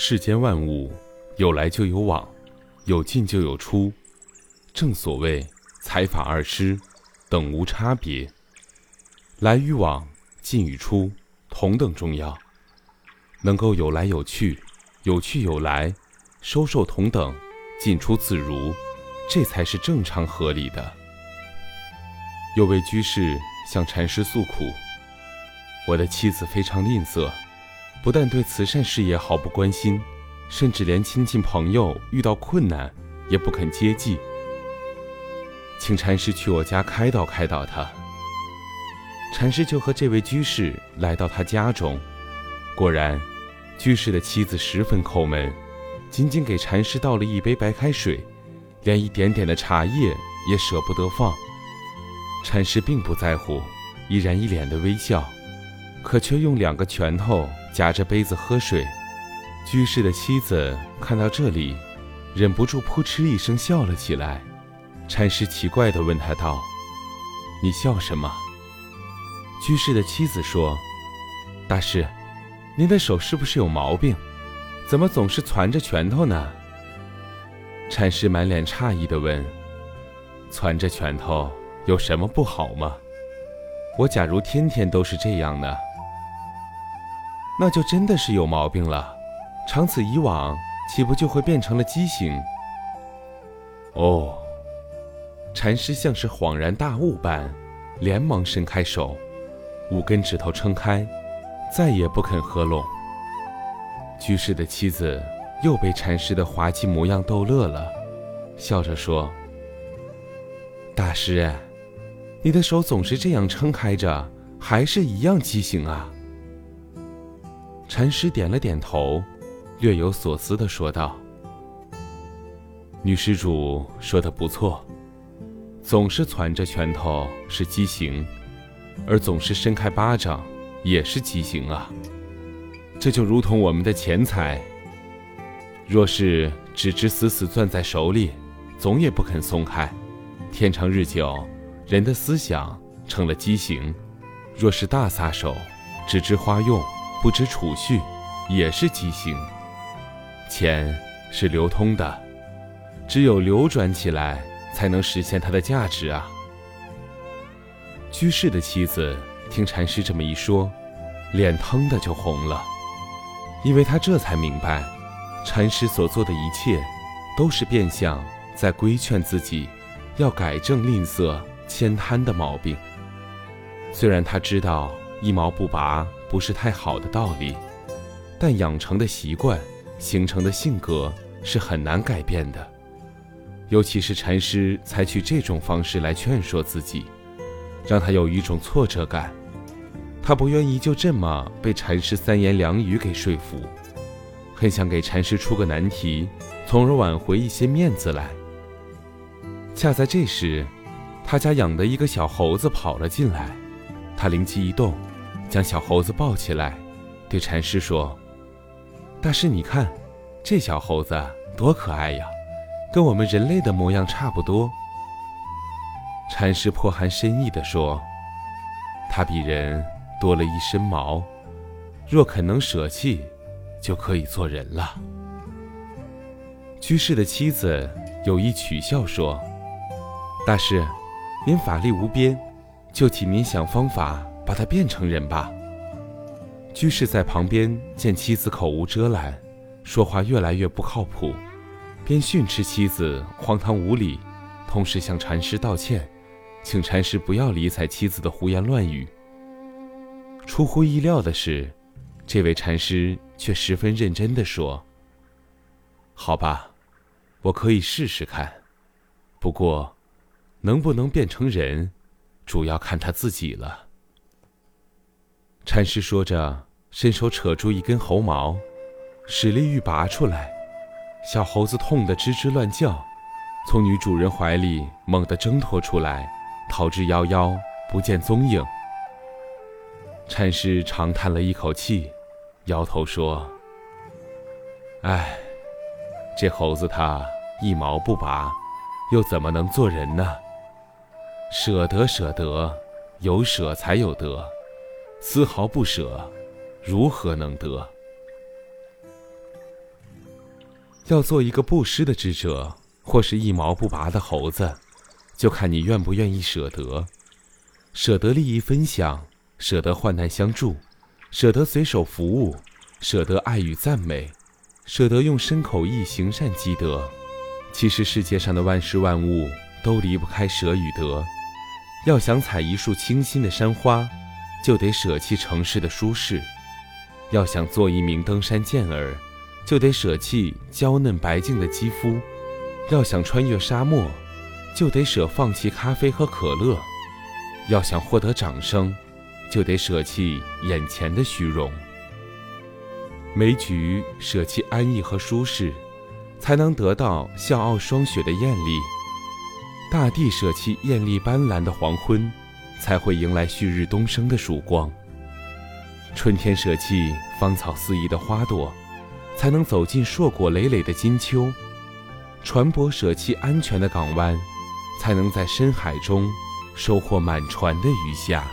世间万物，有来就有往，有进就有出。正所谓财法二失，等无差别。来与往，进与出，同等重要。能够有来有去，有去有来，收受同等，进出自如，这才是正常合理的。有位居士向禅师诉苦：“我的妻子非常吝啬。”不但对慈善事业毫不关心，甚至连亲戚朋友遇到困难也不肯接济。请禅师去我家开导开导他。禅师就和这位居士来到他家中，果然，居士的妻子十分抠门，仅仅给禅师倒了一杯白开水，连一点点的茶叶也舍不得放。禅师并不在乎，依然一脸的微笑，可却用两个拳头。夹着杯子喝水，居士的妻子看到这里，忍不住扑哧一声笑了起来。禅师奇怪地问他道：“你笑什么？”居士的妻子说：“大师，您的手是不是有毛病？怎么总是攥着拳头呢？”禅师满脸诧异地问：“攥着拳头有什么不好吗？我假如天天都是这样呢？”那就真的是有毛病了，长此以往，岂不就会变成了畸形？哦，禅师像是恍然大悟般，连忙伸开手，五根指头撑开，再也不肯合拢。居士的妻子又被禅师的滑稽模样逗乐了，笑着说：“大师，你的手总是这样撑开着，还是一样畸形啊。”禅师点了点头，略有所思地说道：“女施主说的不错，总是攥着拳头是畸形，而总是伸开巴掌也是畸形啊。这就如同我们的钱财，若是只知死死攥在手里，总也不肯松开，天长日久，人的思想成了畸形；若是大撒手，只知花用。”不知储蓄，也是畸形。钱是流通的，只有流转起来，才能实现它的价值啊。居士的妻子听禅师这么一说，脸腾的就红了，因为他这才明白，禅师所做的一切，都是变相在规劝自己，要改正吝啬悭贪的毛病。虽然他知道一毛不拔。不是太好的道理，但养成的习惯、形成的性格是很难改变的。尤其是禅师采取这种方式来劝说自己，让他有一种挫折感。他不愿意就这么被禅师三言两语给说服，很想给禅师出个难题，从而挽回一些面子来。恰在这时，他家养的一个小猴子跑了进来，他灵机一动。将小猴子抱起来，对禅师说：“大师，你看，这小猴子多可爱呀，跟我们人类的模样差不多。”禅师颇含深意地说：“它比人多了一身毛，若肯能舍弃，就可以做人了。”居士的妻子有意取笑说：“大师，您法力无边，就请您想方法。”把他变成人吧。居士在旁边见妻子口无遮拦，说话越来越不靠谱，便训斥妻子荒唐无理，同时向禅师道歉，请禅师不要理睬妻子的胡言乱语。出乎意料的是，这位禅师却十分认真地说：“好吧，我可以试试看，不过，能不能变成人，主要看他自己了。”禅师说着，伸手扯住一根猴毛，使力欲拔出来，小猴子痛得吱吱乱叫，从女主人怀里猛地挣脱出来，逃之夭夭，不见踪影。禅师长叹了一口气，摇头说：“唉，这猴子它一毛不拔，又怎么能做人呢？舍得舍得，有舍才有得。”丝毫不舍，如何能得？要做一个布施的智者，或是一毛不拔的猴子，就看你愿不愿意舍得，舍得利益分享，舍得患难相助，舍得随手服务，舍得爱与赞美，舍得用身口意行善积德。其实世界上的万事万物都离不开舍与得。要想采一束清新的山花，就得舍弃城市的舒适；要想做一名登山健儿，就得舍弃娇嫩白净的肌肤；要想穿越沙漠，就得舍放弃咖啡和可乐；要想获得掌声，就得舍弃眼前的虚荣。梅菊舍弃安逸和舒适，才能得到笑傲霜雪的艳丽；大地舍弃艳丽斑斓的黄昏，才会迎来旭日东升的曙光；春天舍弃芳草四溢的花朵。才能走进硕果累累的金秋，船舶舍弃安全的港湾，才能在深海中收获满船的鱼虾。